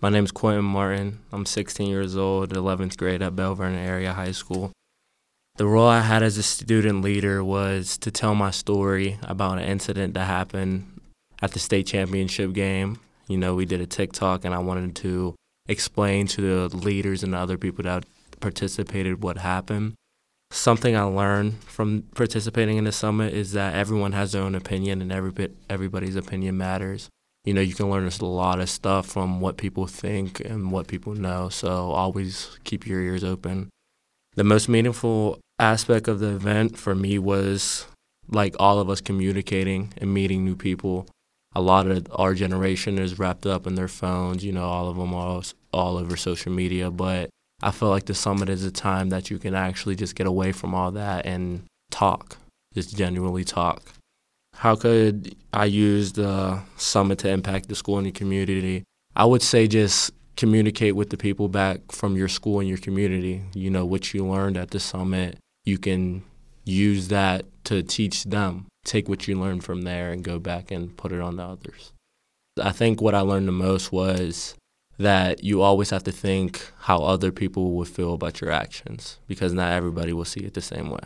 My name is Quinton Martin. I'm 16 years old, 11th grade at Belle Vernon Area High School. The role I had as a student leader was to tell my story about an incident that happened at the state championship game. You know, we did a TikTok, and I wanted to explain to the leaders and the other people that participated what happened. Something I learned from participating in the summit is that everyone has their own opinion, and every everybody's opinion matters you know, you can learn a lot of stuff from what people think and what people know. So always keep your ears open. The most meaningful aspect of the event for me was like all of us communicating and meeting new people. A lot of our generation is wrapped up in their phones, you know, all of them are all over social media. But I feel like the summit is a time that you can actually just get away from all that and talk, just genuinely talk. How could I use the summit to impact the school and the community? I would say just communicate with the people back from your school and your community. You know, what you learned at the summit, you can use that to teach them. Take what you learned from there and go back and put it on to others. I think what I learned the most was that you always have to think how other people would feel about your actions because not everybody will see it the same way.